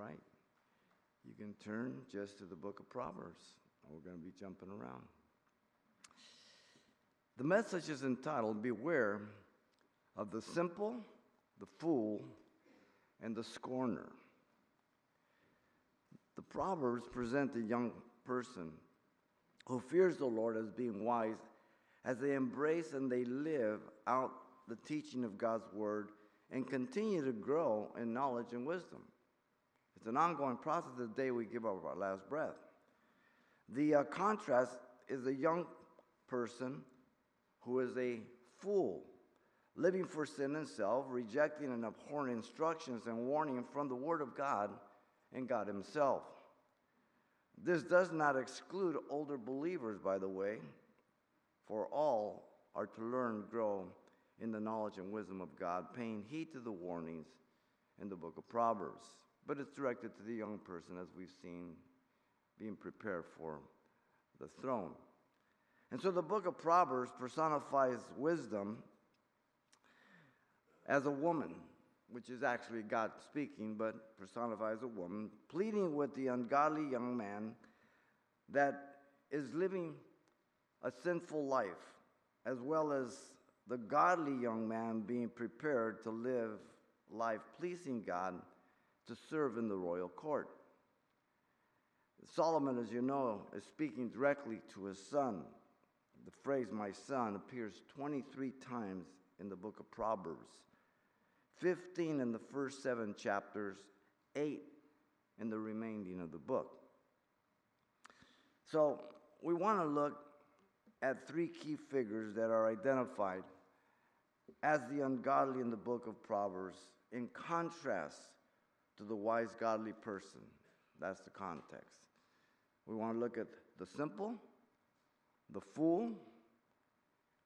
right. You can turn just to the book of Proverbs. We're going to be jumping around. The message is entitled Beware of the simple, the fool, and the scorner. The Proverbs present a young person who fears the Lord as being wise as they embrace and they live out the teaching of God's word and continue to grow in knowledge and wisdom. It's an ongoing process the day we give up our last breath. The uh, contrast is a young person who is a fool, living for sin and self, rejecting and abhorring instructions and warning from the Word of God and God Himself. This does not exclude older believers, by the way, for all are to learn, grow in the knowledge and wisdom of God, paying heed to the warnings in the book of Proverbs. But it's directed to the young person, as we've seen, being prepared for the throne. And so the book of Proverbs personifies wisdom as a woman, which is actually God speaking, but personifies a woman, pleading with the ungodly young man that is living a sinful life, as well as the godly young man being prepared to live life pleasing God to serve in the royal court. Solomon, as you know, is speaking directly to his son. The phrase my son appears 23 times in the book of Proverbs, 15 in the first seven chapters, 8 in the remaining of the book. So we want to look at three key figures that are identified as the ungodly in the book of Proverbs in contrast to the wise, godly person. That's the context. We want to look at the simple, the fool,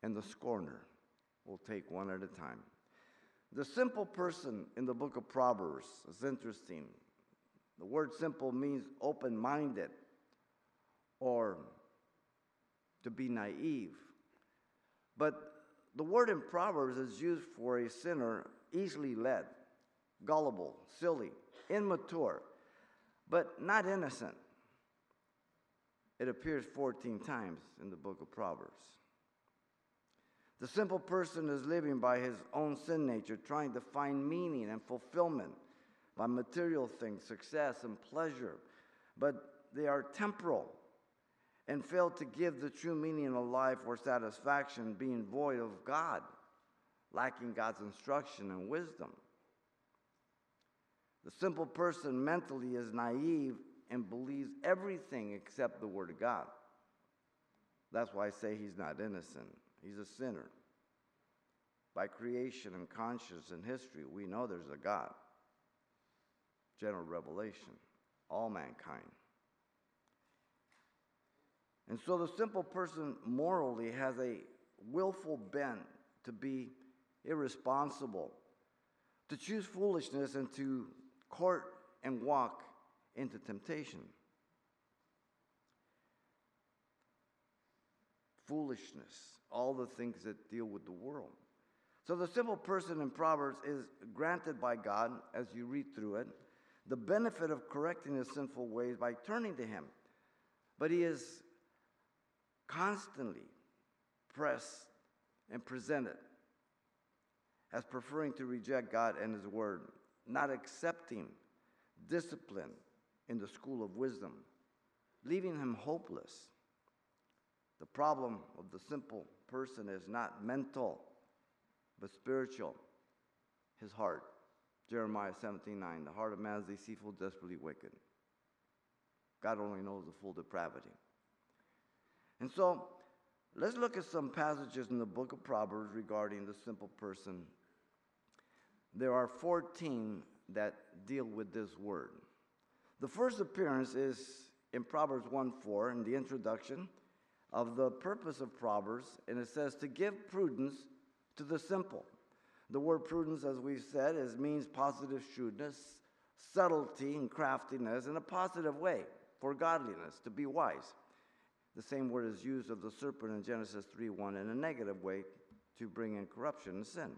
and the scorner. We'll take one at a time. The simple person in the book of Proverbs is interesting. The word simple means open minded or to be naive. But the word in Proverbs is used for a sinner easily led gullible, silly, immature, but not innocent. It appears 14 times in the book of Proverbs. The simple person is living by his own sin nature, trying to find meaning and fulfillment by material things, success and pleasure, but they are temporal and fail to give the true meaning of life or satisfaction, being void of God, lacking God's instruction and wisdom. The simple person mentally is naive and believes everything except the Word of God. That's why I say he's not innocent, he's a sinner. By creation and conscience and history, we know there's a God. General revelation, all mankind. And so the simple person morally has a willful bent to be irresponsible, to choose foolishness and to court and walk into temptation. Foolishness, all the things that deal with the world. So the simple person in Proverbs is granted by God, as you read through it, the benefit of correcting his sinful ways by turning to him. But he is constantly pressed and presented as preferring to reject God and his word not accepting discipline in the school of wisdom, leaving him hopeless. The problem of the simple person is not mental, but spiritual. His heart. Jeremiah 17 9. The heart of man is deceitful, desperately wicked. God only knows the full depravity. And so, let's look at some passages in the book of Proverbs regarding the simple person there are 14 that deal with this word. The first appearance is in Proverbs 1 4 in the introduction of the purpose of Proverbs, and it says to give prudence to the simple. The word prudence, as we've said, is, means positive shrewdness, subtlety, and craftiness in a positive way for godliness, to be wise. The same word is used of the serpent in Genesis 3 1 in a negative way to bring in corruption and sin.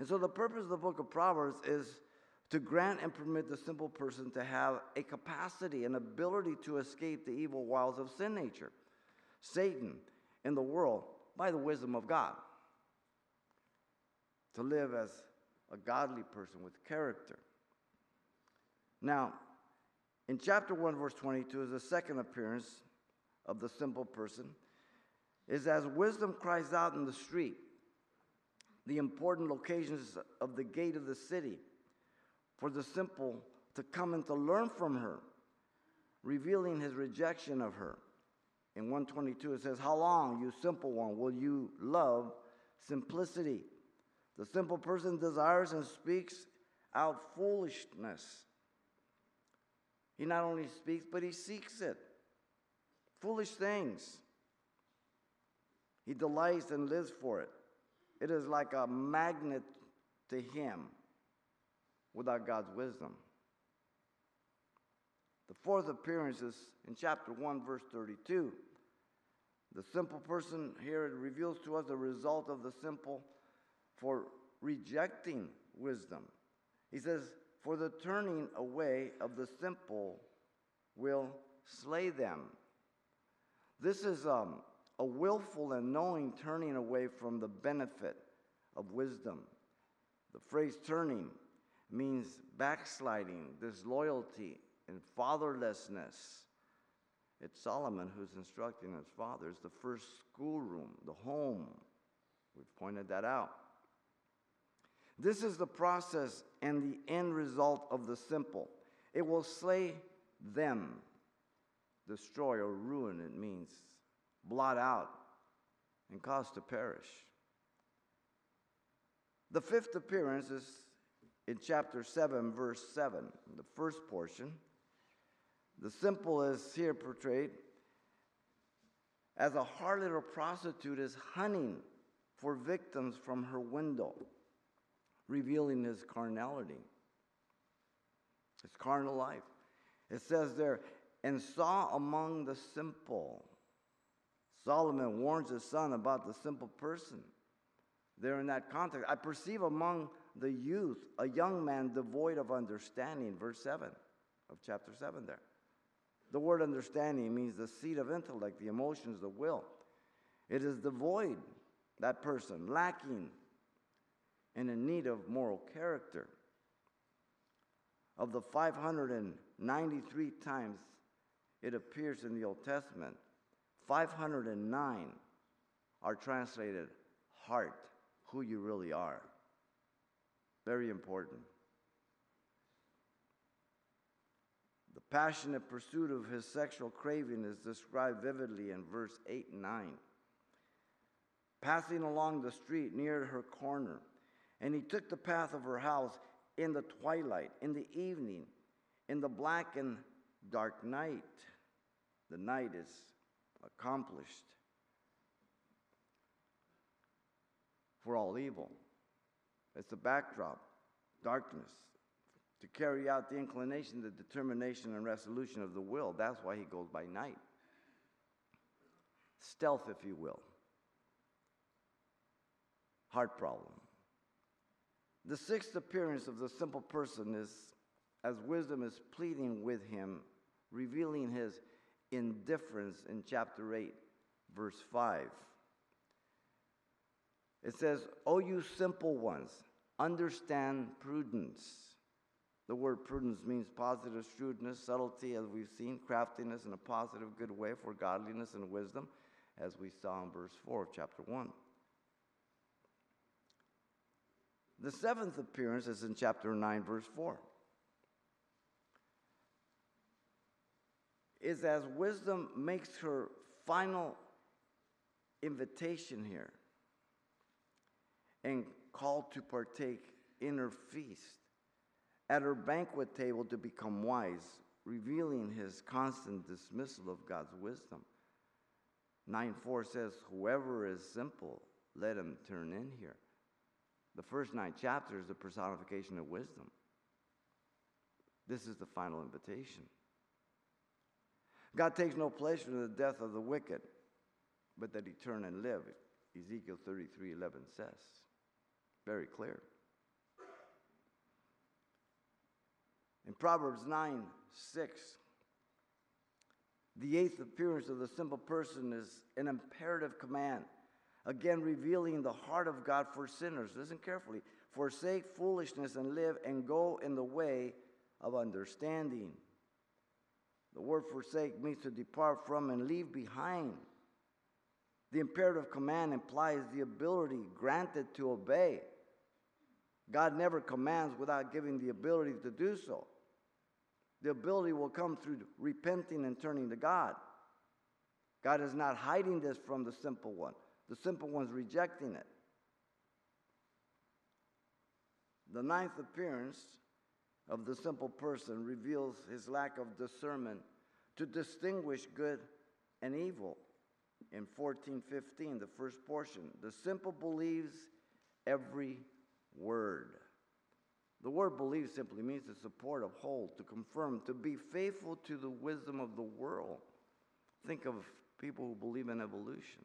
And so the purpose of the book of Proverbs is to grant and permit the simple person to have a capacity, an ability to escape the evil wiles of sin nature, Satan, and the world by the wisdom of God. To live as a godly person with character. Now, in chapter 1, verse 22, is the second appearance of the simple person, is as wisdom cries out in the street, the important locations of the gate of the city, for the simple to come and to learn from her, revealing his rejection of her. In 122, it says, How long, you simple one, will you love simplicity? The simple person desires and speaks out foolishness. He not only speaks, but he seeks it. Foolish things. He delights and lives for it. It is like a magnet to him without God's wisdom. The fourth appearance is in chapter 1, verse 32. The simple person here it reveals to us the result of the simple for rejecting wisdom. He says, For the turning away of the simple will slay them. This is um, a willful and knowing turning away from the benefit of wisdom. The phrase turning means backsliding, disloyalty, and fatherlessness. It's Solomon who's instructing his father. It's the first schoolroom, the home. We've pointed that out. This is the process and the end result of the simple. It will slay them, destroy or ruin, it means blot out and cause to perish. The fifth appearance is in chapter 7, verse 7, the first portion. The simple is here portrayed as a harlot or prostitute is hunting for victims from her window revealing his carnality, his carnal life. It says there, and saw among the simple. Solomon warns his son about the simple person. There in that context, I perceive among the youth a young man devoid of understanding, verse 7 of chapter 7 there. The word understanding means the seat of intellect, the emotions, the will. It is devoid, that person, lacking and in need of moral character. Of the 593 times it appears in the Old Testament, 509 are translated heart, who you really are. Very important. The passionate pursuit of his sexual craving is described vividly in verse 8 and 9. Passing along the street near her corner, and he took the path of her house in the twilight, in the evening, in the black and dark night. The night is accomplished for all evil. It's the backdrop, darkness, to carry out the inclination, the determination, and resolution of the will. That's why he goes by night. Stealth, if you will. Heart problem. The sixth appearance of the simple person is as wisdom is pleading with him, revealing his indifference in chapter 8, verse 5. It says, O you simple ones, understand prudence. The word prudence means positive shrewdness, subtlety, as we've seen, craftiness in a positive, good way for godliness and wisdom, as we saw in verse 4 of chapter 1. The seventh appearance is in chapter 9, verse 4. Is as wisdom makes her final invitation here and called to partake in her feast, at her banquet table to become wise, revealing his constant dismissal of God's wisdom. 9 4 says, Whoever is simple, let him turn in here. The first nine chapters, the personification of wisdom. This is the final invitation. God takes no pleasure in the death of the wicked, but that he turn and live. Ezekiel 33 11 says. Very clear. In Proverbs 9 6, the eighth appearance of the simple person is an imperative command, again revealing the heart of God for sinners. Listen carefully. Forsake foolishness and live and go in the way of understanding. The word forsake means to depart from and leave behind. The imperative command implies the ability granted to obey. God never commands without giving the ability to do so. The ability will come through repenting and turning to God. God is not hiding this from the simple one, the simple one's rejecting it. The ninth appearance of the simple person reveals his lack of discernment to distinguish good and evil. In 1415, the first portion, the simple believes every word. The word believe simply means to support, uphold, to confirm, to be faithful to the wisdom of the world. Think of people who believe in evolution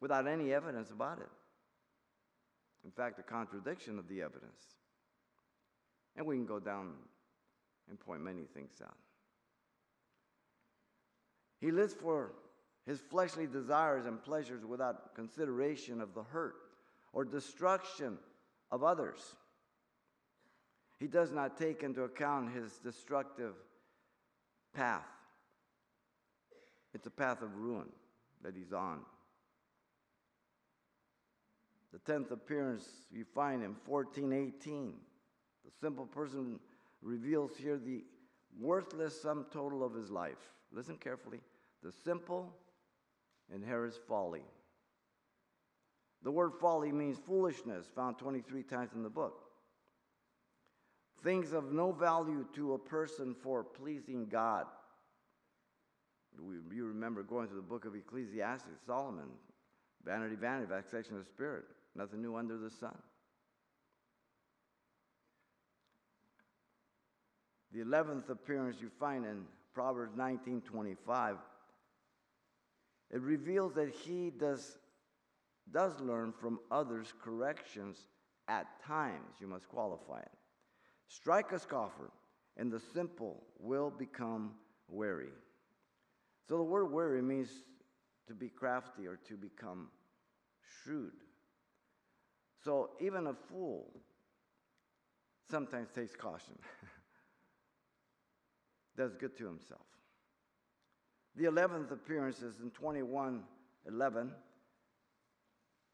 without any evidence about it. In fact, a contradiction of the evidence. And we can go down and point many things out. He lives for his fleshly desires and pleasures without consideration of the hurt or destruction of others. He does not take into account his destructive path. It's a path of ruin that he's on. The tenth appearance you find in 1418. The simple person reveals here the worthless sum total of his life. Listen carefully. The simple inherits folly. The word folly means foolishness, found 23 times in the book. Things of no value to a person for pleasing God. You remember going through the book of Ecclesiastes, Solomon, vanity, vanity, vexation of spirit, nothing new under the sun. The 11th appearance you find in Proverbs 19:25. It reveals that he does does learn from others' corrections at times. You must qualify it. Strike a scoffer, and the simple will become wary. So the word wary means to be crafty or to become shrewd. So even a fool sometimes takes caution, does good to himself. The 11th appearance is in 21 11.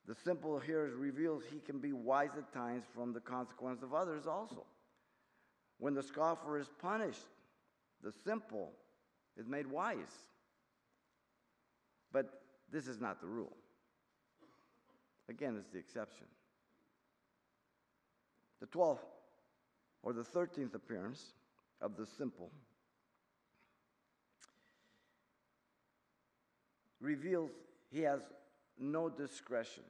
The simple here reveals he can be wise at times from the consequence of others also. When the scoffer is punished, the simple is made wise. But this is not the rule. Again, it's the exception. The 12th or the 13th appearance of the simple reveals he has no discretion.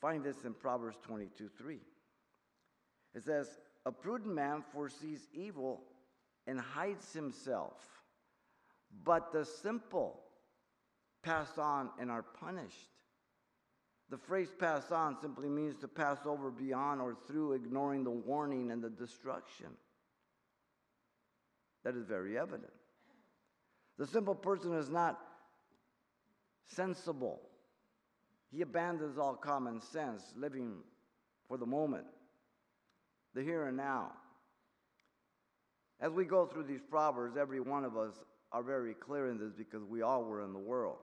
Find this in Proverbs 22 3. It says, A prudent man foresees evil and hides himself, but the simple pass on and are punished. The phrase pass on simply means to pass over beyond or through, ignoring the warning and the destruction. That is very evident. The simple person is not sensible. He abandons all common sense, living for the moment, the here and now. As we go through these proverbs, every one of us are very clear in this because we all were in the world.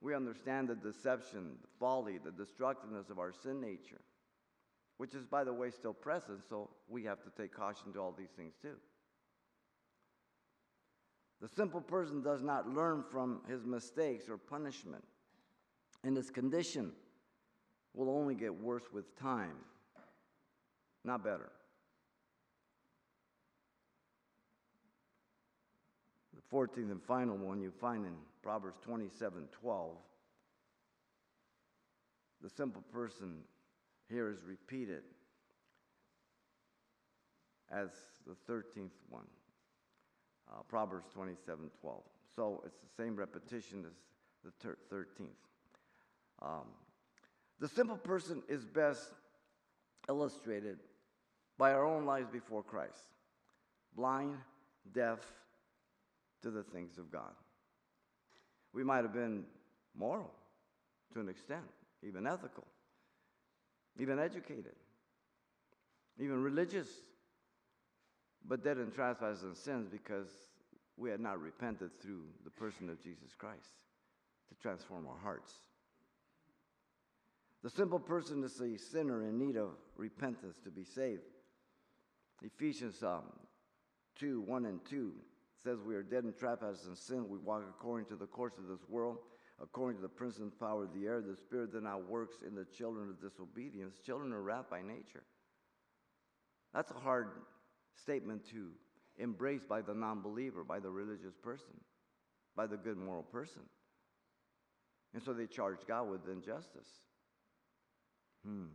We understand the deception, the folly, the destructiveness of our sin nature, which is, by the way, still present, so we have to take caution to all these things too. The simple person does not learn from his mistakes or punishment, and his condition will only get worse with time, not better. The 14th and final one you find in Proverbs 27 12. The simple person here is repeated as the 13th one uh, Proverbs 27 12. So it's the same repetition as the ter- 13th. Um, the simple person is best illustrated by our own lives before Christ, blind, deaf to the things of God. We might have been moral to an extent, even ethical, even educated, even religious, but dead in trespasses and sins because we had not repented through the person of Jesus Christ to transform our hearts. The simple person is a sinner in need of repentance to be saved. Ephesians um, 2 1 and 2 says, We are dead in trespasses and sin. We walk according to the course of this world, according to the prince and power of the air. The spirit that now works in the children of disobedience. Children are wrath by nature. That's a hard statement to embrace by the non believer, by the religious person, by the good moral person. And so they charge God with injustice. Hmm.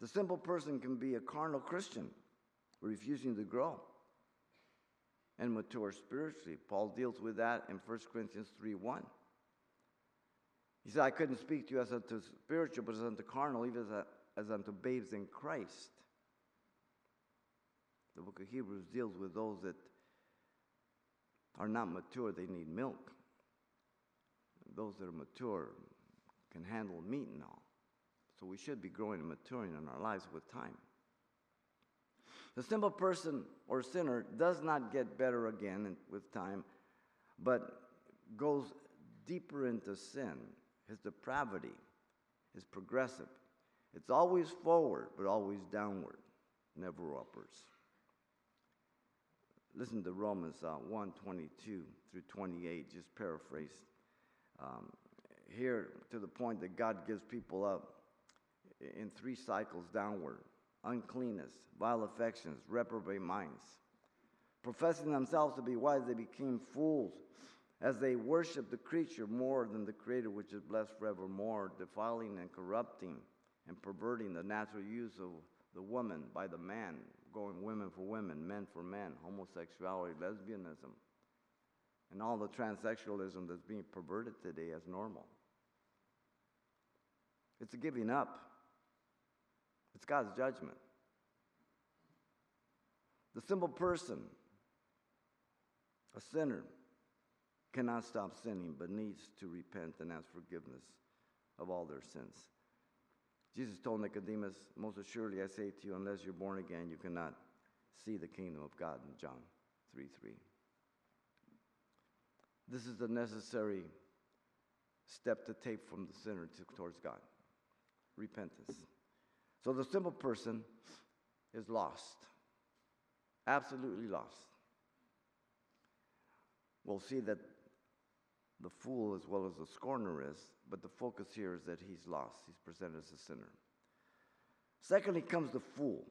The simple person can be a carnal Christian, refusing to grow and mature spiritually. Paul deals with that in 1 Corinthians 3 1. He said, I couldn't speak to you as unto spiritual, but as unto carnal, even as, as unto babes in Christ. The book of Hebrews deals with those that are not mature, they need milk. Those that are mature can handle meat and all. So we should be growing and maturing in our lives with time. The simple person or sinner does not get better again with time, but goes deeper into sin. His depravity is progressive. It's always forward, but always downward, never upwards. Listen to Romans uh, 1 22 through 28, just paraphrased. Um, here to the point that God gives people up in three cycles downward uncleanness, vile affections, reprobate minds. Professing themselves to be wise, they became fools as they worshiped the creature more than the Creator, which is blessed forevermore, defiling and corrupting and perverting the natural use of the woman by the man, going women for women, men for men, homosexuality, lesbianism, and all the transsexualism that's being perverted today as normal. It's a giving up. It's God's judgment. The simple person, a sinner, cannot stop sinning but needs to repent and ask forgiveness of all their sins. Jesus told Nicodemus, Most assuredly I say to you, unless you're born again, you cannot see the kingdom of God in John 3 3. This is the necessary step to take from the sinner to, towards God repentance. So the simple person is lost, absolutely lost. We'll see that the fool as well as the scorner is, but the focus here is that he's lost. He's presented as a sinner. Secondly comes the fool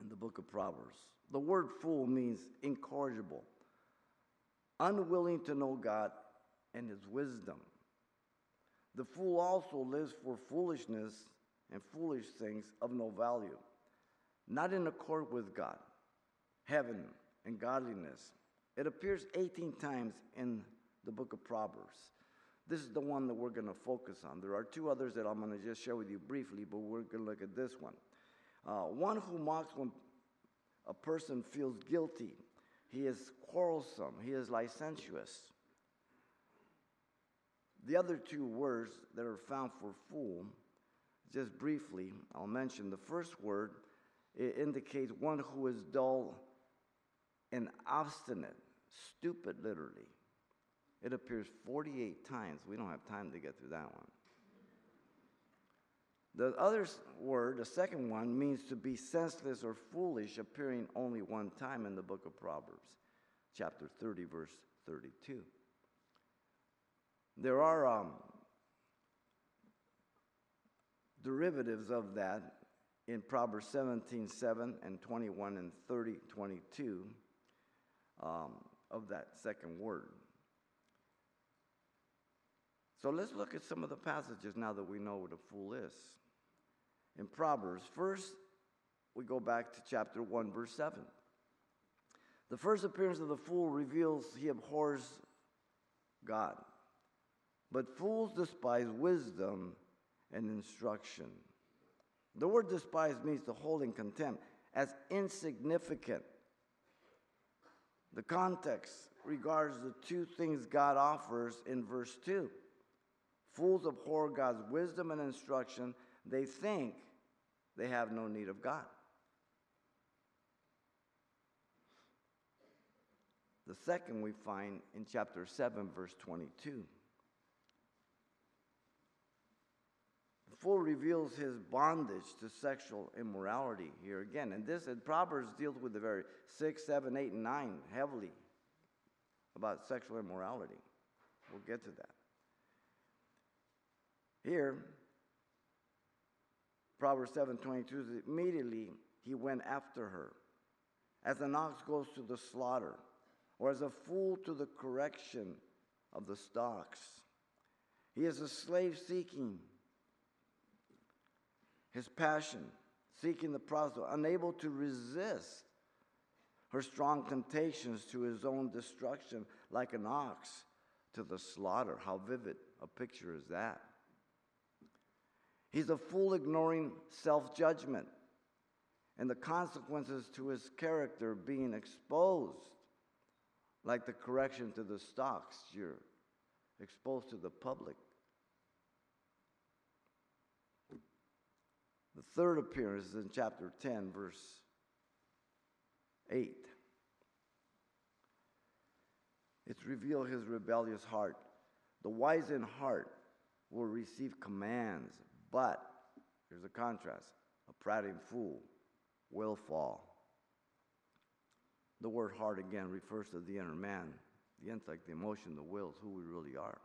in the book of Proverbs. The word fool means incorrigible, unwilling to know God and his wisdom. The fool also lives for foolishness and foolish things of no value, not in accord with God, heaven, and godliness. It appears 18 times in the book of Proverbs. This is the one that we're going to focus on. There are two others that I'm going to just share with you briefly, but we're going to look at this one. Uh, one who mocks when a person feels guilty. He is quarrelsome. He is licentious. The other two words that are found for fool just briefly, I'll mention the first word. It indicates one who is dull and obstinate, stupid, literally. It appears 48 times. We don't have time to get through that one. The other word, the second one, means to be senseless or foolish, appearing only one time in the book of Proverbs, chapter 30, verse 32. There are um, derivatives of that in Proverbs 17 7 and 21 and 30 22 um, of that second word. So let's look at some of the passages now that we know what a fool is. In Proverbs, first, we go back to chapter 1, verse 7. The first appearance of the fool reveals he abhors God. But fools despise wisdom and instruction. The word despise means to hold in contempt as insignificant. The context regards the two things God offers in verse 2. Fools abhor God's wisdom and instruction. They think they have no need of God. The second we find in chapter 7, verse 22. The fool reveals his bondage to sexual immorality here again. And this in Proverbs deals with the very 6, 7, 8, and 9 heavily about sexual immorality. We'll get to that. Here, Proverbs 7 22 says, immediately he went after her, as an ox goes to the slaughter or as a fool to the correction of the stocks. He is a slave seeking his passion, seeking the prostitute, unable to resist her strong temptations to his own destruction, like an ox to the slaughter. How vivid a picture is that? He's a fool ignoring self judgment and the consequences to his character being exposed like the correction to the stocks, you're exposed to the public. The third appearance is in chapter 10, verse 8. It's revealed his rebellious heart. The wise in heart will receive commands, but here's a contrast a prating fool will fall. The word heart again refers to the inner man, the intellect, the emotion, the wills, who we really are.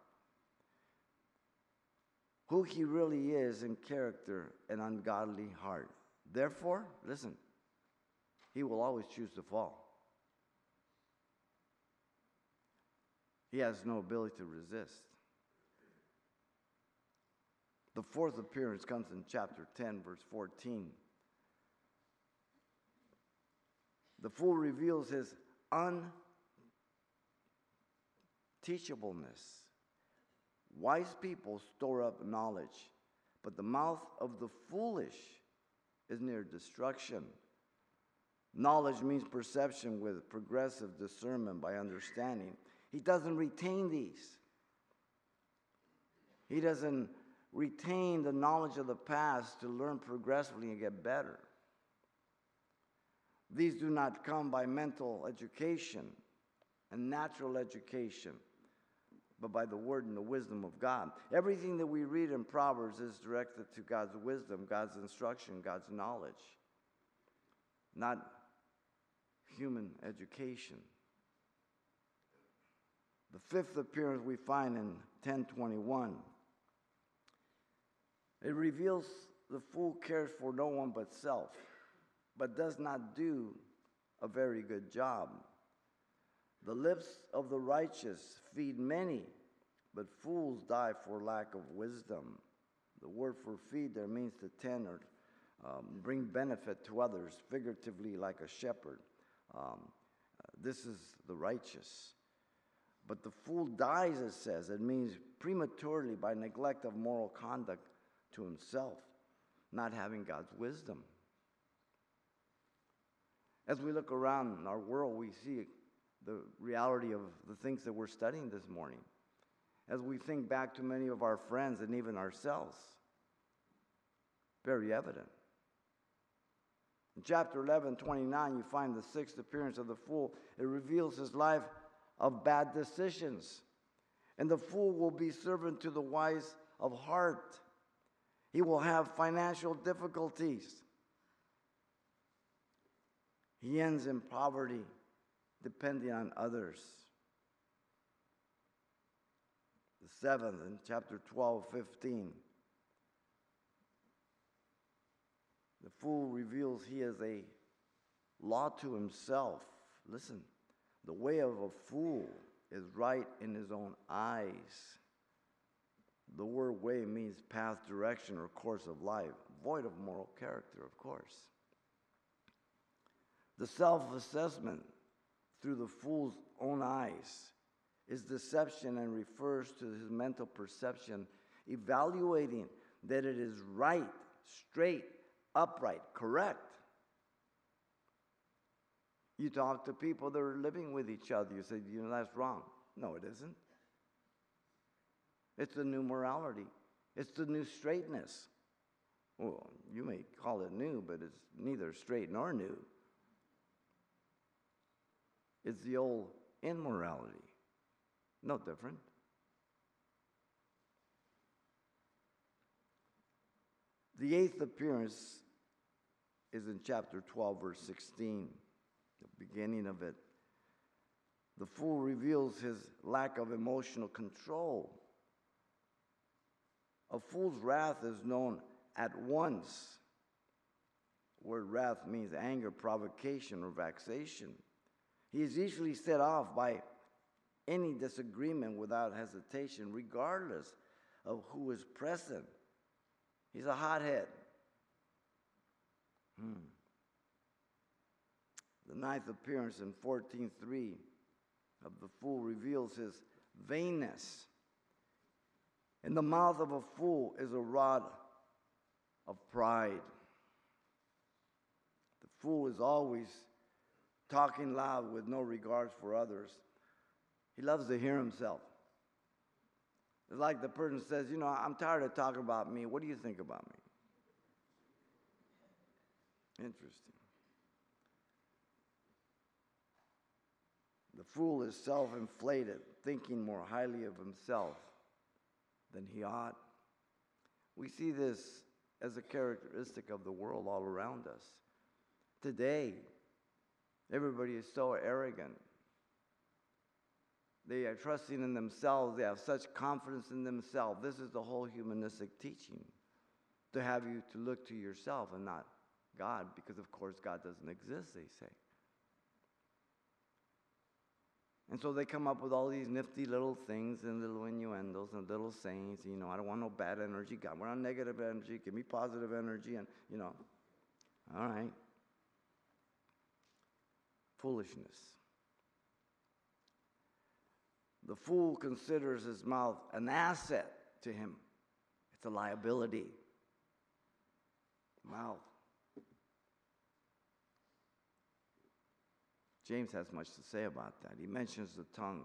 Who he really is in character and ungodly heart. Therefore, listen, he will always choose to fall. He has no ability to resist. The fourth appearance comes in chapter 10, verse 14. The fool reveals his unteachableness. Wise people store up knowledge, but the mouth of the foolish is near destruction. Knowledge means perception with progressive discernment by understanding. He doesn't retain these. He doesn't retain the knowledge of the past to learn progressively and get better. These do not come by mental education and natural education, but by the word and the wisdom of God. Everything that we read in Proverbs is directed to God's wisdom, God's instruction, God's knowledge, not human education. The fifth appearance we find in 1021. It reveals the fool cares for no one but self but does not do a very good job. The lips of the righteous feed many, but fools die for lack of wisdom. The word for feed there means to tend or um, bring benefit to others, figuratively, like a shepherd. Um, this is the righteous. But the fool dies, it says. It means prematurely by neglect of moral conduct to himself, not having God's wisdom. As we look around our world, we see the reality of the things that we're studying this morning. As we think back to many of our friends and even ourselves, very evident. In chapter 11, 29, you find the sixth appearance of the fool. It reveals his life of bad decisions. And the fool will be servant to the wise of heart. He will have financial difficulties. He ends in poverty, depending on others. The seventh in chapter 12, 15. The fool reveals he is a law to himself. Listen, the way of a fool is right in his own eyes. The word way means path, direction, or course of life, void of moral character, of course. The self assessment through the fool's own eyes is deception and refers to his mental perception, evaluating that it is right, straight, upright, correct. You talk to people that are living with each other, you say, you know, that's wrong. No, it isn't. It's the new morality, it's the new straightness. Well, you may call it new, but it's neither straight nor new. It's the old immorality. No different. The eighth appearance is in chapter 12, verse 16, the beginning of it. The fool reveals his lack of emotional control. A fool's wrath is known at once. Word wrath means anger, provocation, or vexation. He is easily set off by any disagreement without hesitation, regardless of who is present. He's a hothead. Hmm. The ninth appearance in 14.3 of the fool reveals his vainness. In the mouth of a fool is a rod of pride. The fool is always talking loud with no regards for others. He loves to hear himself. It's like the person says, You know, I'm tired of talking about me. What do you think about me? Interesting. The fool is self inflated, thinking more highly of himself than he ought. We see this as a characteristic of the world all around us. Today, everybody is so arrogant. They are trusting in themselves. They have such confidence in themselves. This is the whole humanistic teaching to have you to look to yourself and not God, because of course God doesn't exist, they say. And so they come up with all these nifty little things and little innuendos and little sayings. You know, I don't want no bad energy. God, we're on negative energy. Give me positive energy. And, you know, all right. Foolishness. The fool considers his mouth an asset to him, it's a liability. Mouth. James has much to say about that. He mentions the tongue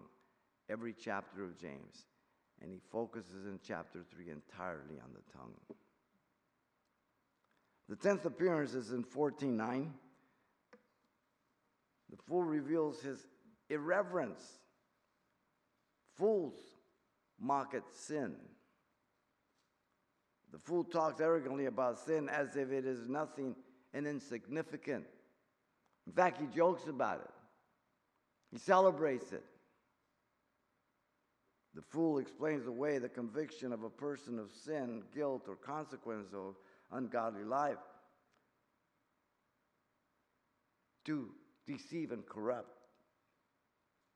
every chapter of James, and he focuses in chapter 3 entirely on the tongue. The tenth appearance is in 14:9. The fool reveals his irreverence. Fools mock at sin. The fool talks arrogantly about sin as if it is nothing and insignificant. In fact, he jokes about it, he celebrates it. The fool explains away the conviction of a person of sin, guilt, or consequence of ungodly life to deceive and corrupt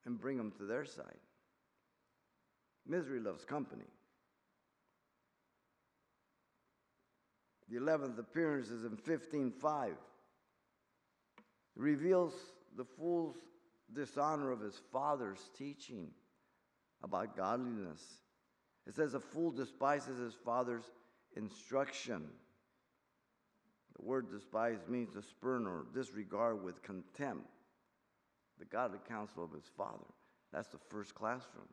and bring them to their side. Misery loves company. The 11th appearance is in 15:5 reveals the fool's dishonor of his father's teaching about godliness. It says, A fool despises his father's instruction. The word despise means to spurn or disregard with contempt the godly counsel of his father. That's the first classroom.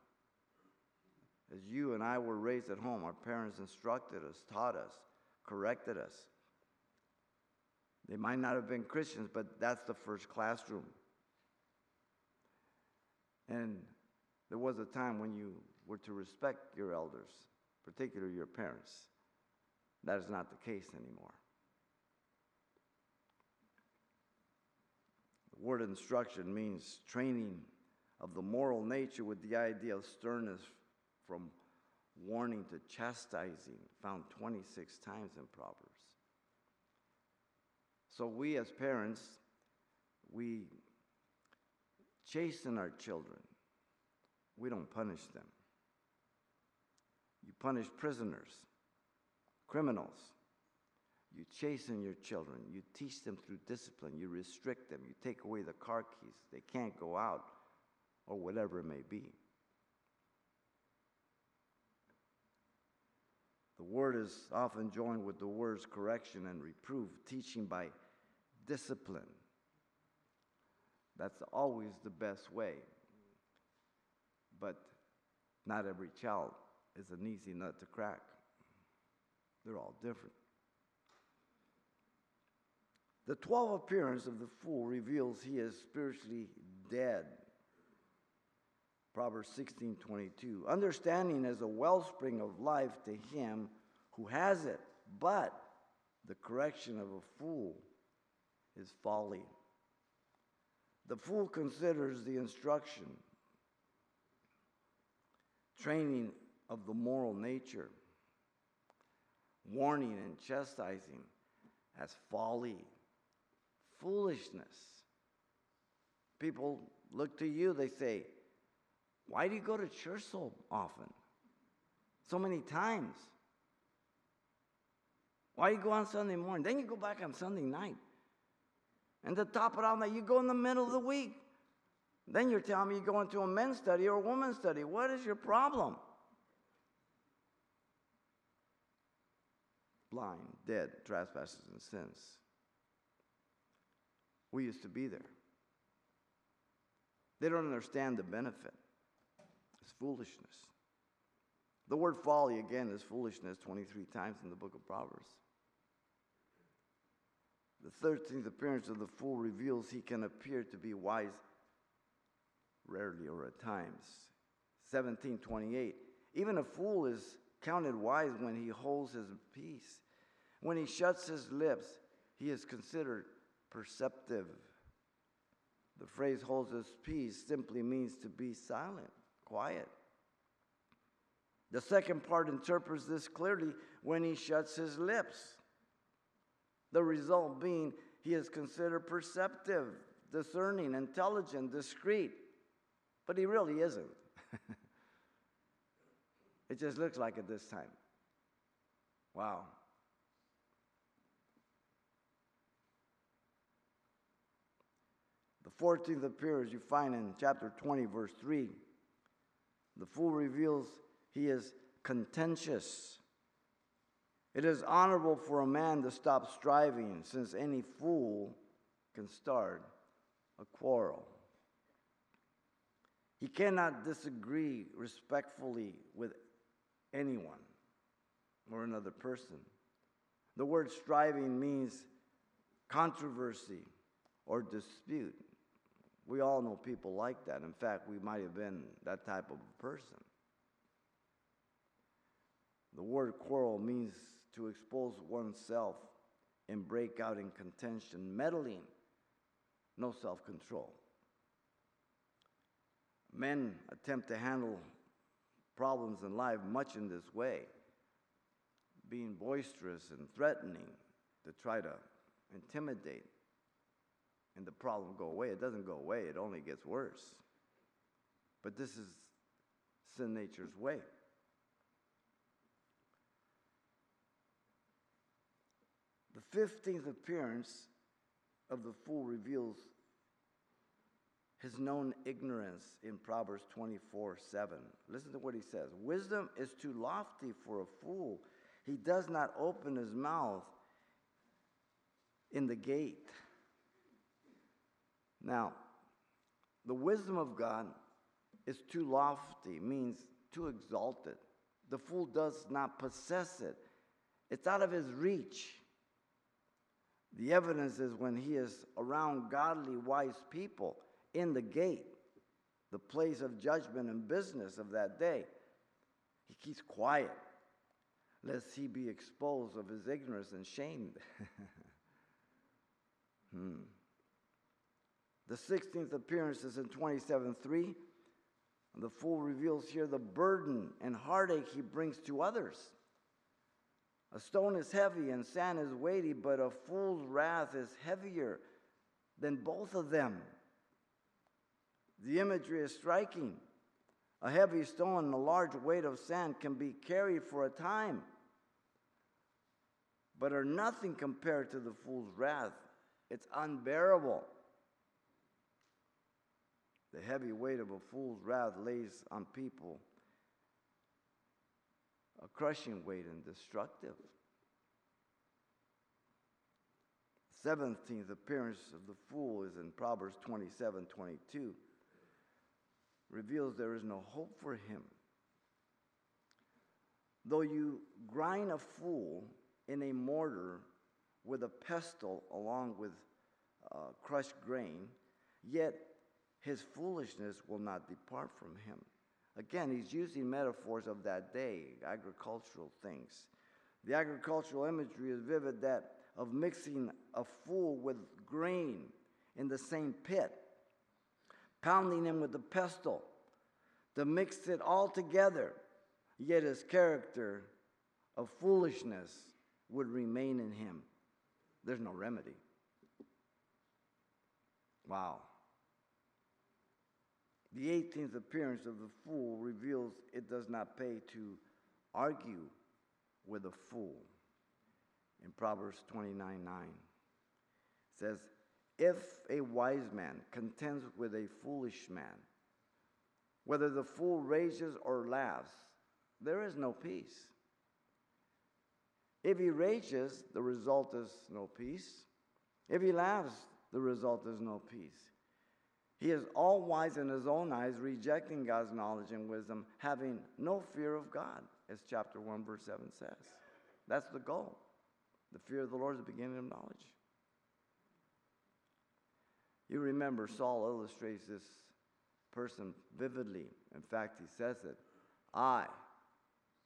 As you and I were raised at home, our parents instructed us, taught us, corrected us. They might not have been Christians, but that's the first classroom. And there was a time when you were to respect your elders, particularly your parents. That is not the case anymore. The word instruction means training of the moral nature with the idea of sternness from warning to chastising, found 26 times in Proverbs. So we as parents, we chasten our children. We don't punish them. You punish prisoners, criminals. You chasten your children. You teach them through discipline. You restrict them. You take away the car keys. They can't go out, or whatever it may be. The word is often joined with the words correction and reproof, teaching by discipline. That's always the best way. But not every child is an easy nut to crack. They're all different. The 12 appearance of the fool reveals he is spiritually dead. Proverbs 16 22. Understanding is a wellspring of life to him who has it, but the correction of a fool is folly. The fool considers the instruction, training of the moral nature, warning and chastising as folly, foolishness. People look to you, they say, Why do you go to church so often? So many times. Why do you go on Sunday morning? Then you go back on Sunday night. And to top it off, that you go in the middle of the week. Then you're telling me you go into a men's study or a women's study. What is your problem? Blind, dead, trespasses, and sins. We used to be there. They don't understand the benefit. It's foolishness. The word folly, again, is foolishness 23 times in the book of Proverbs. The 13th appearance of the fool reveals he can appear to be wise rarely or at times. 1728. Even a fool is counted wise when he holds his peace. When he shuts his lips, he is considered perceptive. The phrase holds his peace simply means to be silent, quiet. The second part interprets this clearly when he shuts his lips. The result being he is considered perceptive, discerning, intelligent, discreet. But he really isn't. it just looks like it this time. Wow. The 14th appears, you find in chapter 20, verse 3. The fool reveals he is contentious. It is honorable for a man to stop striving, since any fool can start a quarrel. He cannot disagree respectfully with anyone or another person. The word striving means controversy or dispute. We all know people like that. In fact, we might have been that type of person. The word quarrel means to expose oneself and break out in contention, meddling, no self control. Men attempt to handle problems in life much in this way, being boisterous and threatening to try to intimidate and the problem go away. It doesn't go away, it only gets worse. But this is sin nature's way. 15th appearance of the fool reveals his known ignorance in Proverbs 24 7. Listen to what he says Wisdom is too lofty for a fool. He does not open his mouth in the gate. Now, the wisdom of God is too lofty, means too exalted. The fool does not possess it, it's out of his reach. The evidence is when he is around godly, wise people in the gate, the place of judgment and business of that day. He keeps quiet, lest he be exposed of his ignorance and shamed. hmm. The 16th appearance is in 27:3. The fool reveals here the burden and heartache he brings to others. A stone is heavy and sand is weighty, but a fool's wrath is heavier than both of them. The imagery is striking. A heavy stone and a large weight of sand can be carried for a time, but are nothing compared to the fool's wrath. It's unbearable. The heavy weight of a fool's wrath lays on people a crushing weight and destructive. 17th appearance of the fool is in Proverbs 27 22. Reveals there is no hope for him. Though you grind a fool in a mortar with a pestle along with uh, crushed grain, yet his foolishness will not depart from him. Again, he's using metaphors of that day, agricultural things. The agricultural imagery is vivid that of mixing a fool with grain in the same pit, pounding him with a pestle to mix it all together, yet his character of foolishness would remain in him. There's no remedy. Wow. The 18th appearance of the fool reveals it does not pay to argue with a fool. In Proverbs 29 9 says, If a wise man contends with a foolish man, whether the fool rages or laughs, there is no peace. If he rages, the result is no peace. If he laughs, the result is no peace. He is all wise in his own eyes, rejecting God's knowledge and wisdom, having no fear of God, as chapter 1, verse 7 says. That's the goal. The fear of the Lord is the beginning of knowledge. You remember, Saul illustrates this person vividly. In fact, he says it I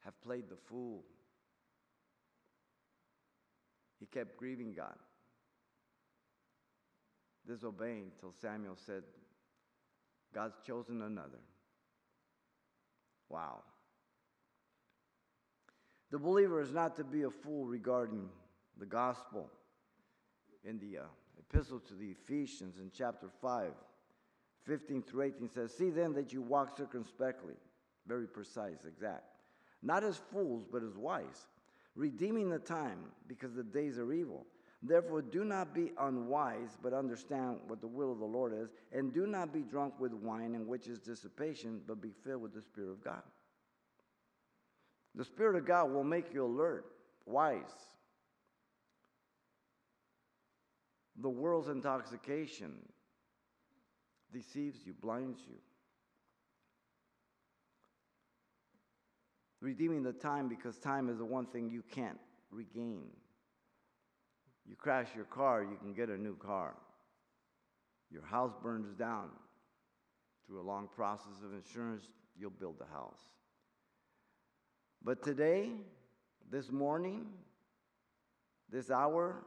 have played the fool. He kept grieving God, disobeying till Samuel said, God's chosen another. Wow. The believer is not to be a fool regarding the gospel. In the uh, epistle to the Ephesians in chapter 5, 15 through 18 says, See then that you walk circumspectly, very precise, exact, not as fools, but as wise, redeeming the time, because the days are evil. Therefore, do not be unwise, but understand what the will of the Lord is, and do not be drunk with wine, in which is dissipation, but be filled with the Spirit of God. The Spirit of God will make you alert, wise. The world's intoxication deceives you, blinds you. Redeeming the time because time is the one thing you can't regain. You crash your car, you can get a new car. Your house burns down. Through a long process of insurance, you'll build the house. But today, this morning, this hour,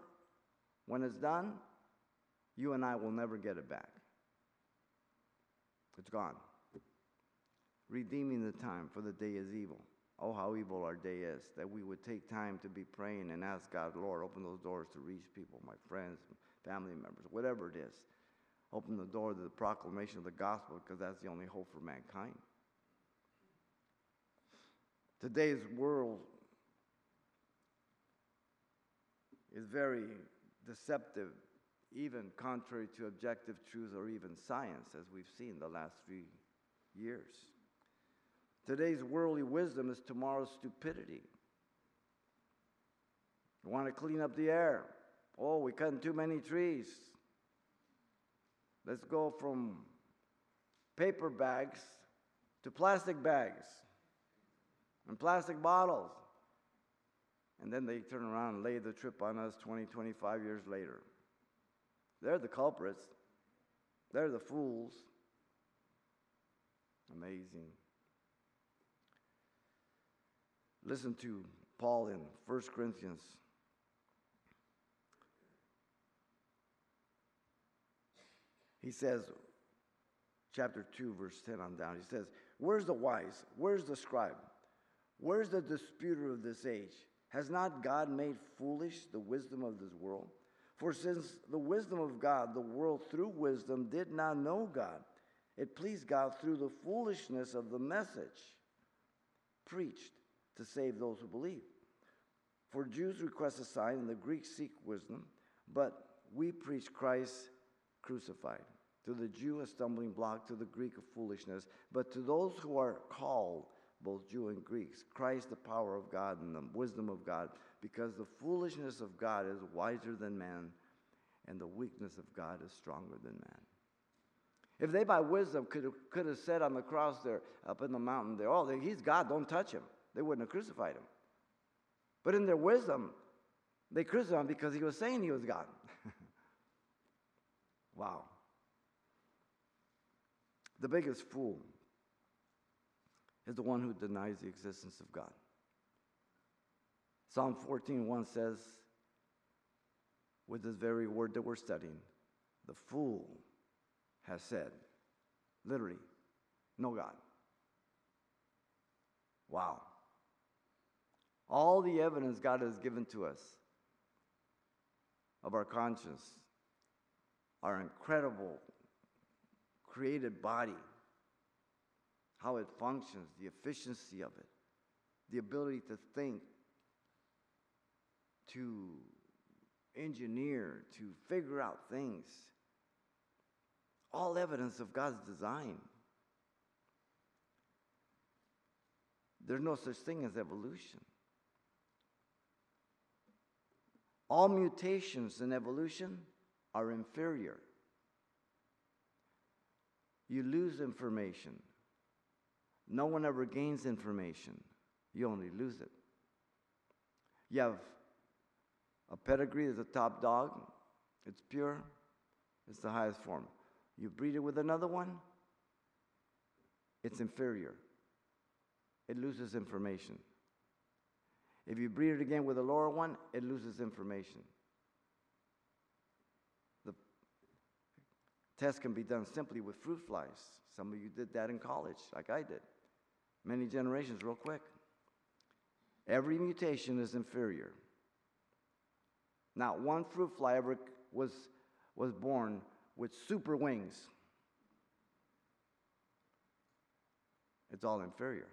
when it's done, you and I will never get it back. It's gone. Redeeming the time, for the day is evil. Oh, how evil our day is, that we would take time to be praying and ask God, Lord, open those doors to reach people, my friends, family members, whatever it is. Open the door to the proclamation of the gospel because that's the only hope for mankind. Today's world is very deceptive, even contrary to objective truth or even science, as we've seen the last few years. Today's worldly wisdom is tomorrow's stupidity. We want to clean up the air. Oh, we're cutting too many trees. Let's go from paper bags to plastic bags and plastic bottles. And then they turn around and lay the trip on us 20, 25 years later. They're the culprits, they're the fools. Amazing. Listen to Paul in 1 Corinthians. He says, chapter 2, verse 10 on down, he says, Where's the wise? Where's the scribe? Where's the disputer of this age? Has not God made foolish the wisdom of this world? For since the wisdom of God, the world through wisdom did not know God, it pleased God through the foolishness of the message preached to save those who believe. For Jews request a sign, and the Greeks seek wisdom, but we preach Christ crucified. To the Jew, a stumbling block, to the Greek, a foolishness, but to those who are called, both Jew and Greeks. Christ, the power of God and the wisdom of God, because the foolishness of God is wiser than man, and the weakness of God is stronger than man. If they by wisdom could have, could have said on the cross there, up in the mountain there, oh, he's God, don't touch him, they wouldn't have crucified him. But in their wisdom, they crucified him because he was saying he was God. wow. The biggest fool is the one who denies the existence of God. Psalm 14:1 says, with this very word that we're studying, the fool has said, literally, no God. Wow. All the evidence God has given to us of our conscience, our incredible created body, how it functions, the efficiency of it, the ability to think, to engineer, to figure out things. All evidence of God's design. There's no such thing as evolution. All mutations in evolution are inferior. You lose information. No one ever gains information, you only lose it. You have a pedigree is a top dog, it's pure, it's the highest form. You breed it with another one, it's inferior. It loses information. If you breed it again with a lower one, it loses information. The test can be done simply with fruit flies. Some of you did that in college, like I did. Many generations, real quick. Every mutation is inferior. Not one fruit fly ever was, was born with super wings. It's all inferior.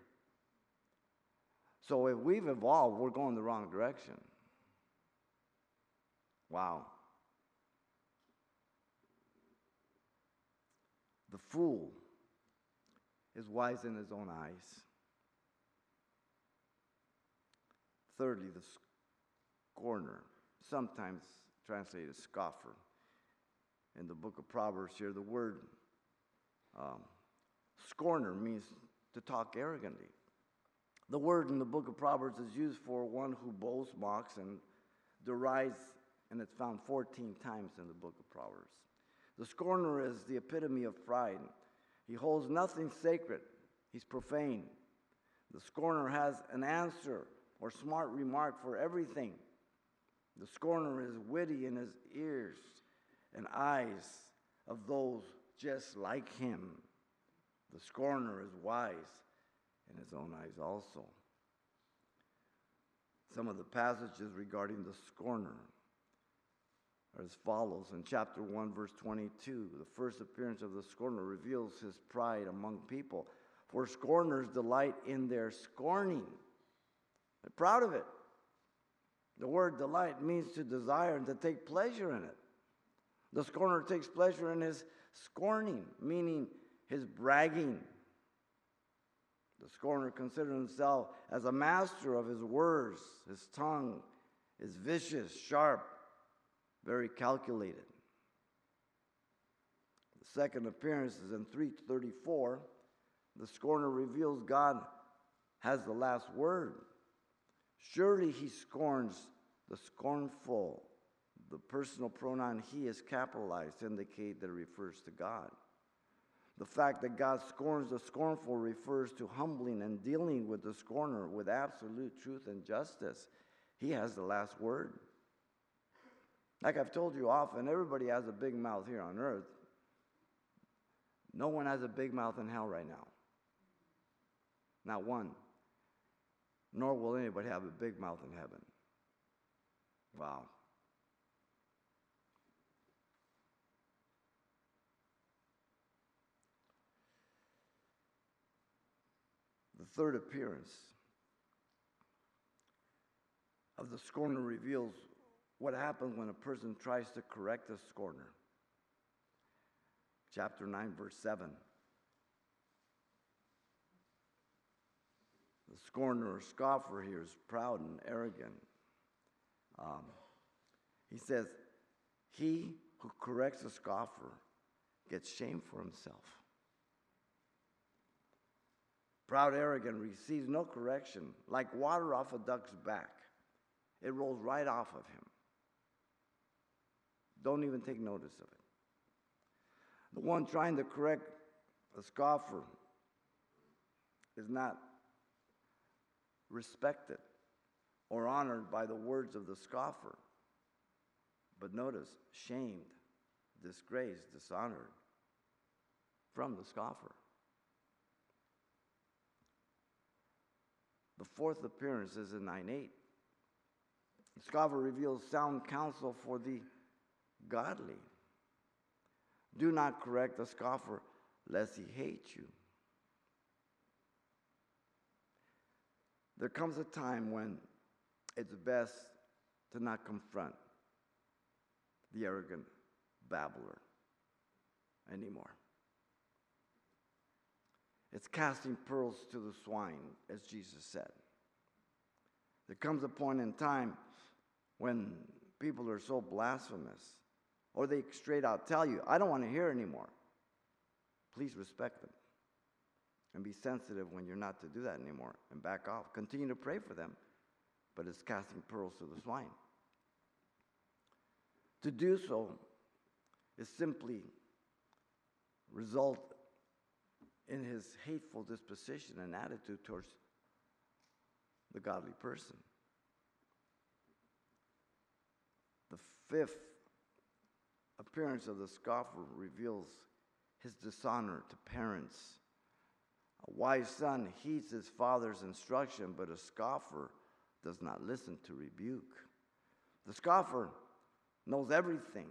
So if we've evolved, we're going the wrong direction. Wow. The fool is wise in his own eyes. Thirdly, the scorner sometimes translated scoffer. In the book of Proverbs, here, the word um, scorner means to talk arrogantly. The word in the book of Proverbs is used for one who boasts, mocks, and derides, and it's found 14 times in the book of Proverbs. The scorner is the epitome of pride. He holds nothing sacred, he's profane. The scorner has an answer or smart remark for everything. The scorner is witty in his ears and eyes of those just like him. The scorner is wise in his own eyes also. Some of the passages regarding the scorner are as follows. In chapter 1, verse 22, the first appearance of the scorner reveals his pride among people. For scorners delight in their scorning, they're proud of it. The word delight means to desire and to take pleasure in it. The scorner takes pleasure in his scorning, meaning his bragging. The scorner considers himself as a master of his words. His tongue is vicious, sharp, very calculated. The second appearance is in 334. The scorner reveals God has the last word. Surely he scorns the scornful. The personal pronoun he is capitalized to indicate that it refers to God. The fact that God scorns the scornful refers to humbling and dealing with the scorner with absolute truth and justice. He has the last word. Like I've told you often, everybody has a big mouth here on earth. No one has a big mouth in hell right now. Not one nor will anybody have a big mouth in heaven. Wow. The third appearance of the scorner reveals what happens when a person tries to correct a scorner. Chapter 9, verse 7. The scorner or scoffer here is proud and arrogant. Um, he says, He who corrects a scoffer gets shame for himself. Proud, arrogant, receives no correction, like water off a duck's back. It rolls right off of him. Don't even take notice of it. The one trying to correct a scoffer is not respected or honored by the words of the scoffer. But notice, shamed, disgraced, dishonored from the scoffer. The fourth appearance is in 9 8. The scoffer reveals sound counsel for the godly. Do not correct the scoffer, lest he hate you. There comes a time when it's best to not confront the arrogant babbler anymore. It's casting pearls to the swine, as Jesus said. There comes a point in time when people are so blasphemous, or they straight out tell you, I don't want to hear anymore. Please respect them and be sensitive when you're not to do that anymore and back off. Continue to pray for them, but it's casting pearls to the swine. To do so is simply result in his hateful disposition and attitude towards the godly person. The fifth appearance of the scoffer reveals his dishonor to parents. A wise son heeds his father's instruction, but a scoffer does not listen to rebuke. The scoffer knows everything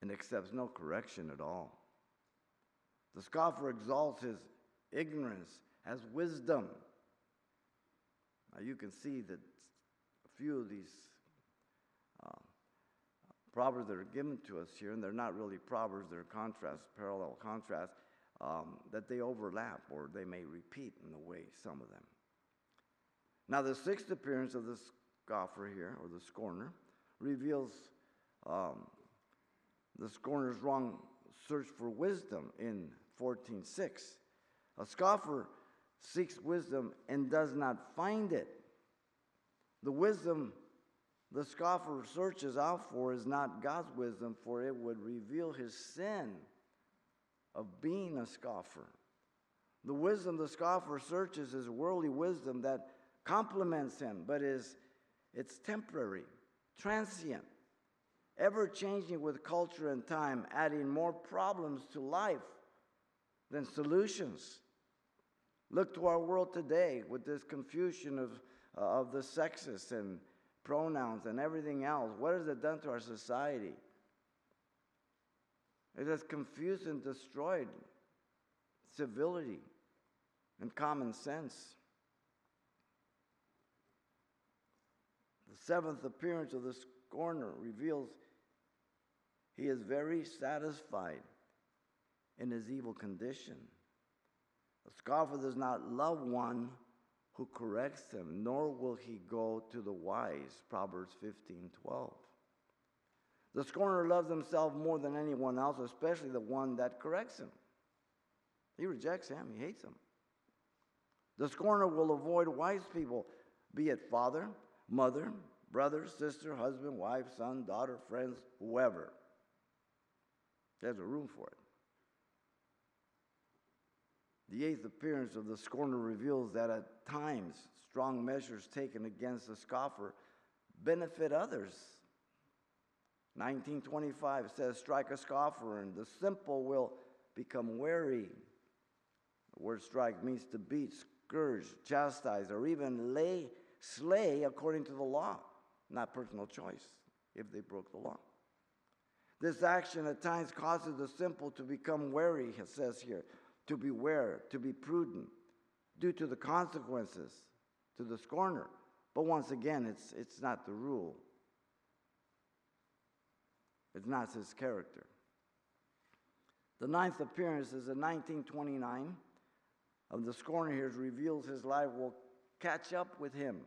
and accepts no correction at all. The scoffer exalts his ignorance as wisdom. Now you can see that a few of these uh, proverbs that are given to us here, and they're not really proverbs, they're contrasts, parallel contrasts, um, that they overlap or they may repeat in a way, some of them. Now, the sixth appearance of the scoffer here, or the scorner, reveals um, the scorner's wrong search for wisdom in 14:6. A scoffer seeks wisdom and does not find it. The wisdom the scoffer searches out for is not God's wisdom, for it would reveal his sin of being a scoffer. The wisdom the scoffer searches is worldly wisdom that complements him, but is it's temporary, transient, ever changing with culture and time, adding more problems to life than solutions. Look to our world today with this confusion of, uh, of the sexes and pronouns and everything else. What has it done to our society? It has confused and destroyed civility and common sense. The seventh appearance of the scorner reveals he is very satisfied in his evil condition. A scoffer does not love one who corrects him, nor will he go to the wise. Proverbs 15 12. The scorner loves himself more than anyone else, especially the one that corrects him. He rejects him, he hates him. The scorner will avoid wise people, be it father, mother, brother, sister, husband, wife, son, daughter, friends, whoever. There's a room for it. The eighth appearance of the scorner reveals that at times strong measures taken against the scoffer benefit others. 1925 says, Strike a scoffer, and the simple will become wary. The word strike means to beat, scourge, chastise, or even lay, slay according to the law, not personal choice if they broke the law. This action at times causes the simple to become wary, it says here, to beware, to be prudent, due to the consequences to the scorner. But once again, it's, it's not the rule, it's not his character. The ninth appearance is in 1929. of the scorner here reveals his life will catch up with him.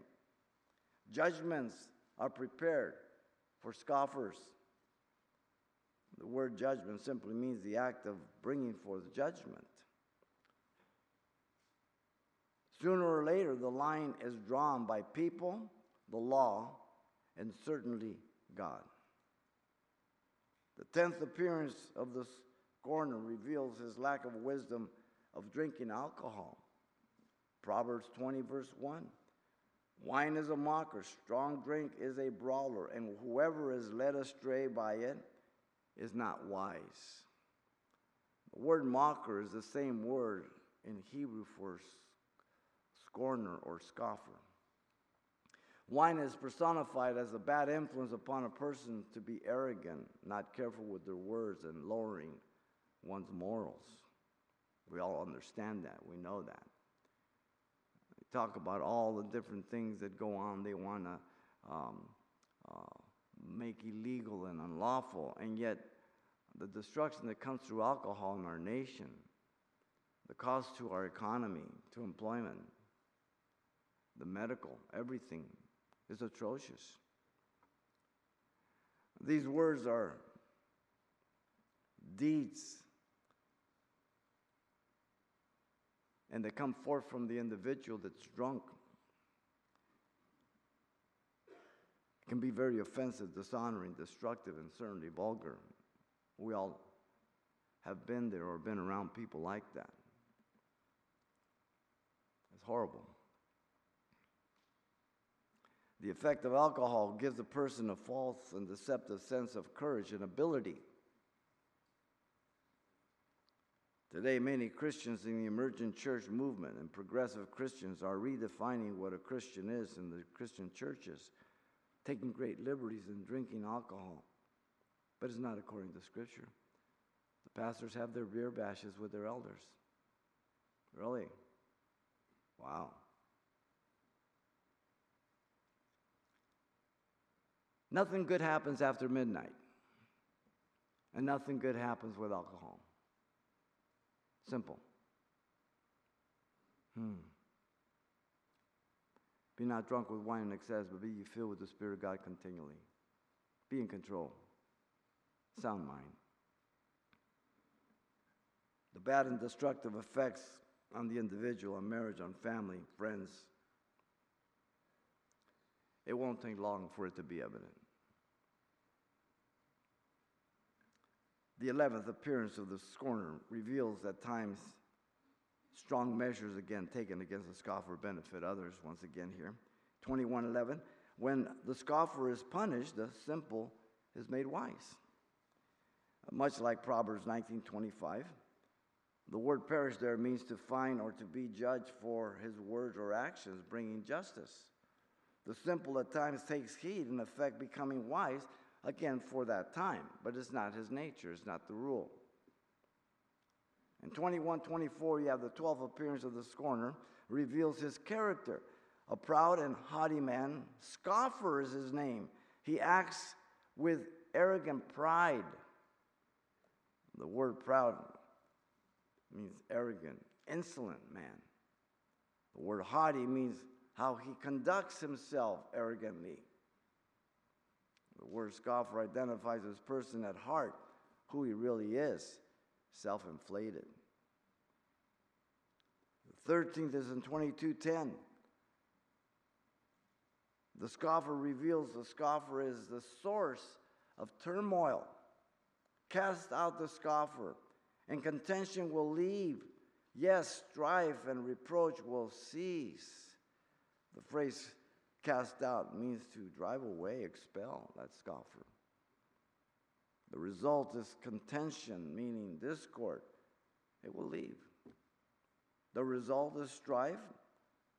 Judgments are prepared for scoffers. The word judgment simply means the act of bringing forth judgment. Sooner or later, the line is drawn by people, the law, and certainly God. The tenth appearance of the scorner reveals his lack of wisdom of drinking alcohol. Proverbs 20, verse 1. Wine is a mocker, strong drink is a brawler, and whoever is led astray by it is not wise. The word mocker is the same word in Hebrew for scorner or scoffer. Wine is personified as a bad influence upon a person to be arrogant, not careful with their words, and lowering one's morals. We all understand that. We know that. They talk about all the different things that go on. They want to um, uh, make illegal and unlawful, and yet the destruction that comes through alcohol in our nation, the cost to our economy, to employment, the medical, everything is atrocious. These words are deeds, and they come forth from the individual that's drunk. It can be very offensive, dishonoring, destructive, and certainly vulgar. We all have been there or been around people like that. It's horrible. The effect of alcohol gives a person a false and deceptive sense of courage and ability. Today, many Christians in the emergent church movement and progressive Christians are redefining what a Christian is in the Christian churches, taking great liberties and drinking alcohol. But it's not according to Scripture. The pastors have their beer bashes with their elders. Really? Wow. Nothing good happens after midnight, and nothing good happens with alcohol. Simple. Hmm. Be not drunk with wine in excess, but be ye filled with the Spirit of God continually. Be in control. Sound mind. The bad and destructive effects on the individual, on marriage, on family, friends. It won't take long for it to be evident. The 11th appearance of the scorner reveals at times strong measures again taken against the scoffer benefit others once again here. 2111 when the scoffer is punished the simple is made wise. Much like proverbs 1925 the word perish there means to find or to be judged for his words or actions bringing justice. The simple at times takes heed in effect becoming wise again for that time, but it's not his nature, it's not the rule. In 21 24, you have the 12th appearance of the scorner, reveals his character. A proud and haughty man, scoffer is his name. He acts with arrogant pride. The word proud means arrogant, insolent man. The word haughty means how he conducts himself arrogantly. The word scoffer identifies this person at heart, who he really is, self inflated. The 13th is in 2210. The scoffer reveals the scoffer is the source of turmoil. Cast out the scoffer, and contention will leave. Yes, strife and reproach will cease. The phrase Cast out means to drive away, expel that scoffer. The result is contention, meaning discord. It will leave. The result is strife,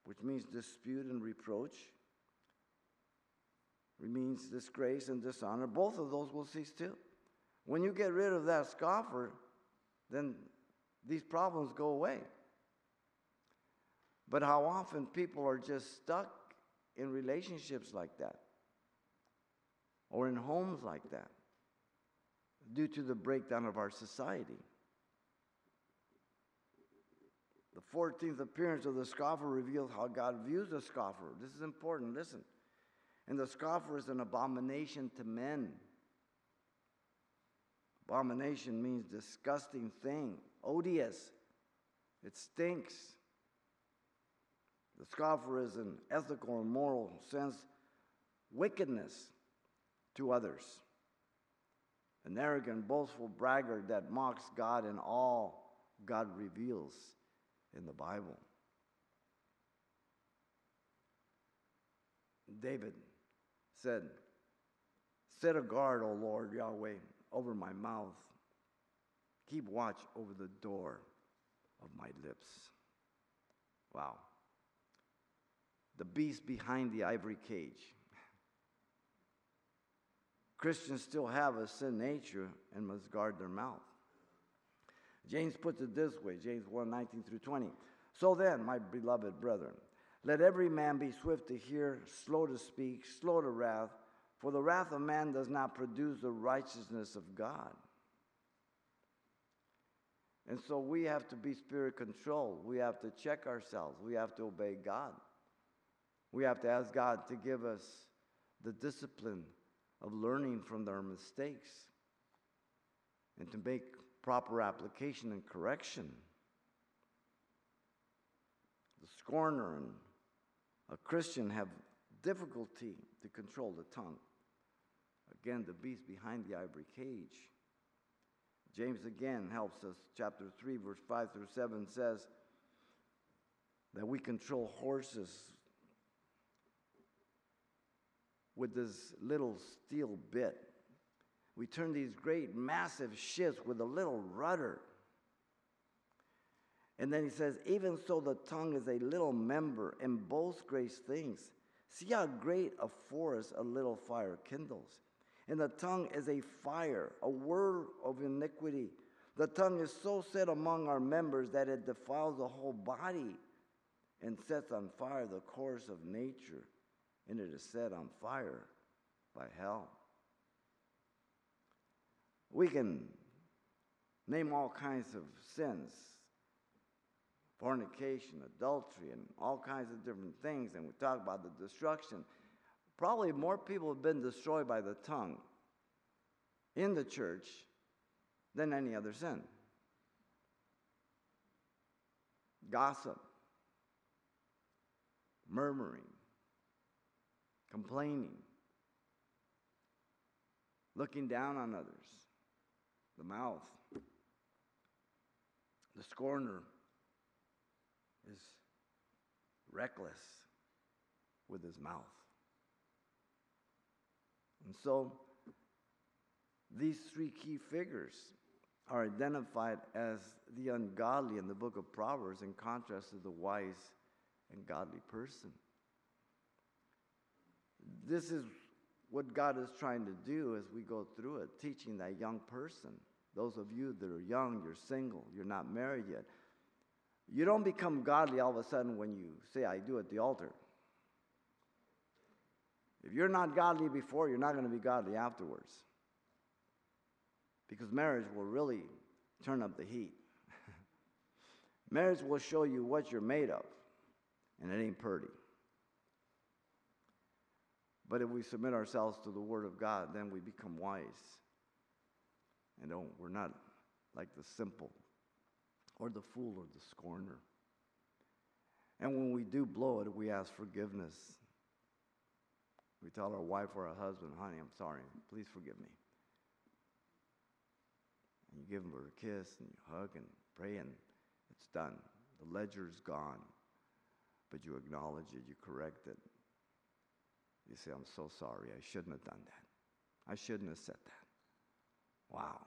which means dispute and reproach. It means disgrace and dishonor. Both of those will cease too. When you get rid of that scoffer, then these problems go away. But how often people are just stuck in relationships like that or in homes like that due to the breakdown of our society. The 14th appearance of the scoffer reveals how God views the scoffer. This is important. Listen. And the scoffer is an abomination to men. Abomination means disgusting thing, odious. It stinks. The scoffer is an ethical and moral sense wickedness to others. An arrogant, boastful braggart that mocks God and all God reveals in the Bible. David said, Set a guard, O Lord Yahweh, over my mouth. Keep watch over the door of my lips. Wow. The beast behind the ivory cage. Christians still have a sin nature and must guard their mouth. James puts it this way James 1 19 through 20. So then, my beloved brethren, let every man be swift to hear, slow to speak, slow to wrath, for the wrath of man does not produce the righteousness of God. And so we have to be spirit controlled. We have to check ourselves. We have to obey God. We have to ask God to give us the discipline of learning from their mistakes and to make proper application and correction. The scorner and a Christian have difficulty to control the tongue. Again, the beast behind the ivory cage. James again helps us. Chapter 3, verse 5 through 7 says that we control horses with this little steel bit. We turn these great, massive ships with a little rudder. And then he says, Even so, the tongue is a little member and boasts great things. See how great a forest a little fire kindles. And the tongue is a fire, a word of iniquity. The tongue is so set among our members that it defiles the whole body and sets on fire the course of nature, and it is set on fire by hell. We can name all kinds of sins fornication, adultery, and all kinds of different things, and we talk about the destruction. Probably more people have been destroyed by the tongue in the church than any other sin. Gossip, murmuring, complaining, looking down on others, the mouth, the scorner is reckless with his mouth. And so these three key figures are identified as the ungodly in the book of Proverbs in contrast to the wise and godly person. This is what God is trying to do as we go through it, teaching that young person. Those of you that are young, you're single, you're not married yet. You don't become godly all of a sudden when you say, I do at the altar. If you're not godly before, you're not going to be godly afterwards. Because marriage will really turn up the heat. marriage will show you what you're made of, and it ain't pretty. But if we submit ourselves to the Word of God, then we become wise. And don't, we're not like the simple or the fool or the scorner. And when we do blow it, we ask forgiveness. We tell our wife or our husband, honey, I'm sorry, please forgive me. And you give them a kiss and you hug and pray, and it's done. The ledger's gone. But you acknowledge it, you correct it. You say, I'm so sorry, I shouldn't have done that. I shouldn't have said that. Wow.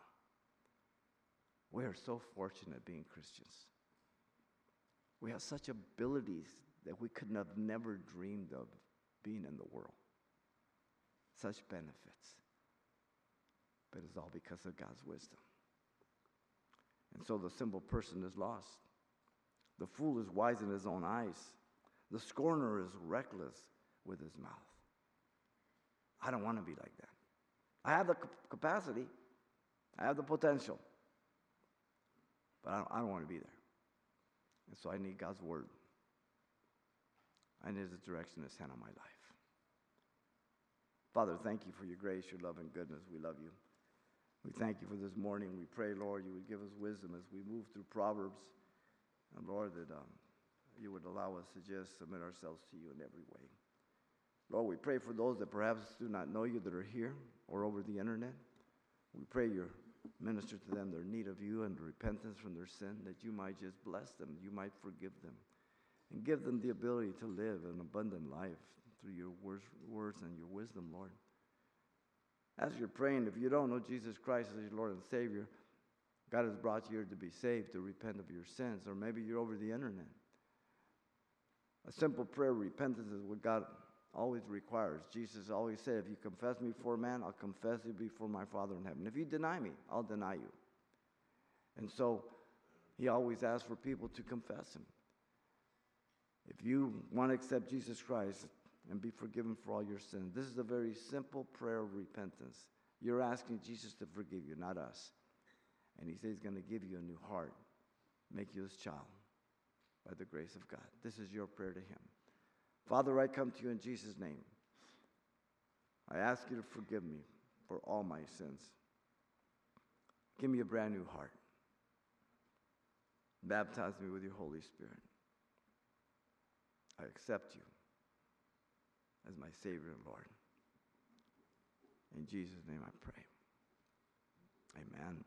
We are so fortunate being Christians. We have such abilities that we could have never dreamed of being in the world. Such benefits. But it's all because of God's wisdom. And so the simple person is lost. The fool is wise in his own eyes. The scorner is reckless with his mouth. I don't want to be like that. I have the capacity, I have the potential, but I don't, I don't want to be there. And so I need God's word. I need His direction, His hand on my life. Father, thank you for your grace, your love, and goodness. We love you. We thank you for this morning. We pray, Lord, you would give us wisdom as we move through Proverbs. And Lord, that um, you would allow us to just submit ourselves to you in every way. Lord, we pray for those that perhaps do not know you that are here or over the internet. We pray you minister to them their need of you and repentance from their sin, that you might just bless them, you might forgive them, and give them the ability to live an abundant life through your words, and your wisdom, Lord. As you're praying, if you don't know Jesus Christ as your Lord and Savior, God has brought you here to be saved, to repent of your sins, or maybe you're over the internet. A simple prayer of repentance is what God always requires. Jesus always said, If you confess me before man, I'll confess you before my Father in heaven. If you deny me, I'll deny you. And so he always asks for people to confess him. If you want to accept Jesus Christ and be forgiven for all your sins, this is a very simple prayer of repentance. You're asking Jesus to forgive you, not us. And he says he's going to give you a new heart, make you his child by the grace of God. This is your prayer to him. Father, I come to you in Jesus' name. I ask you to forgive me for all my sins. Give me a brand new heart. Baptize me with your Holy Spirit. I accept you as my Savior and Lord. In Jesus' name I pray. Amen.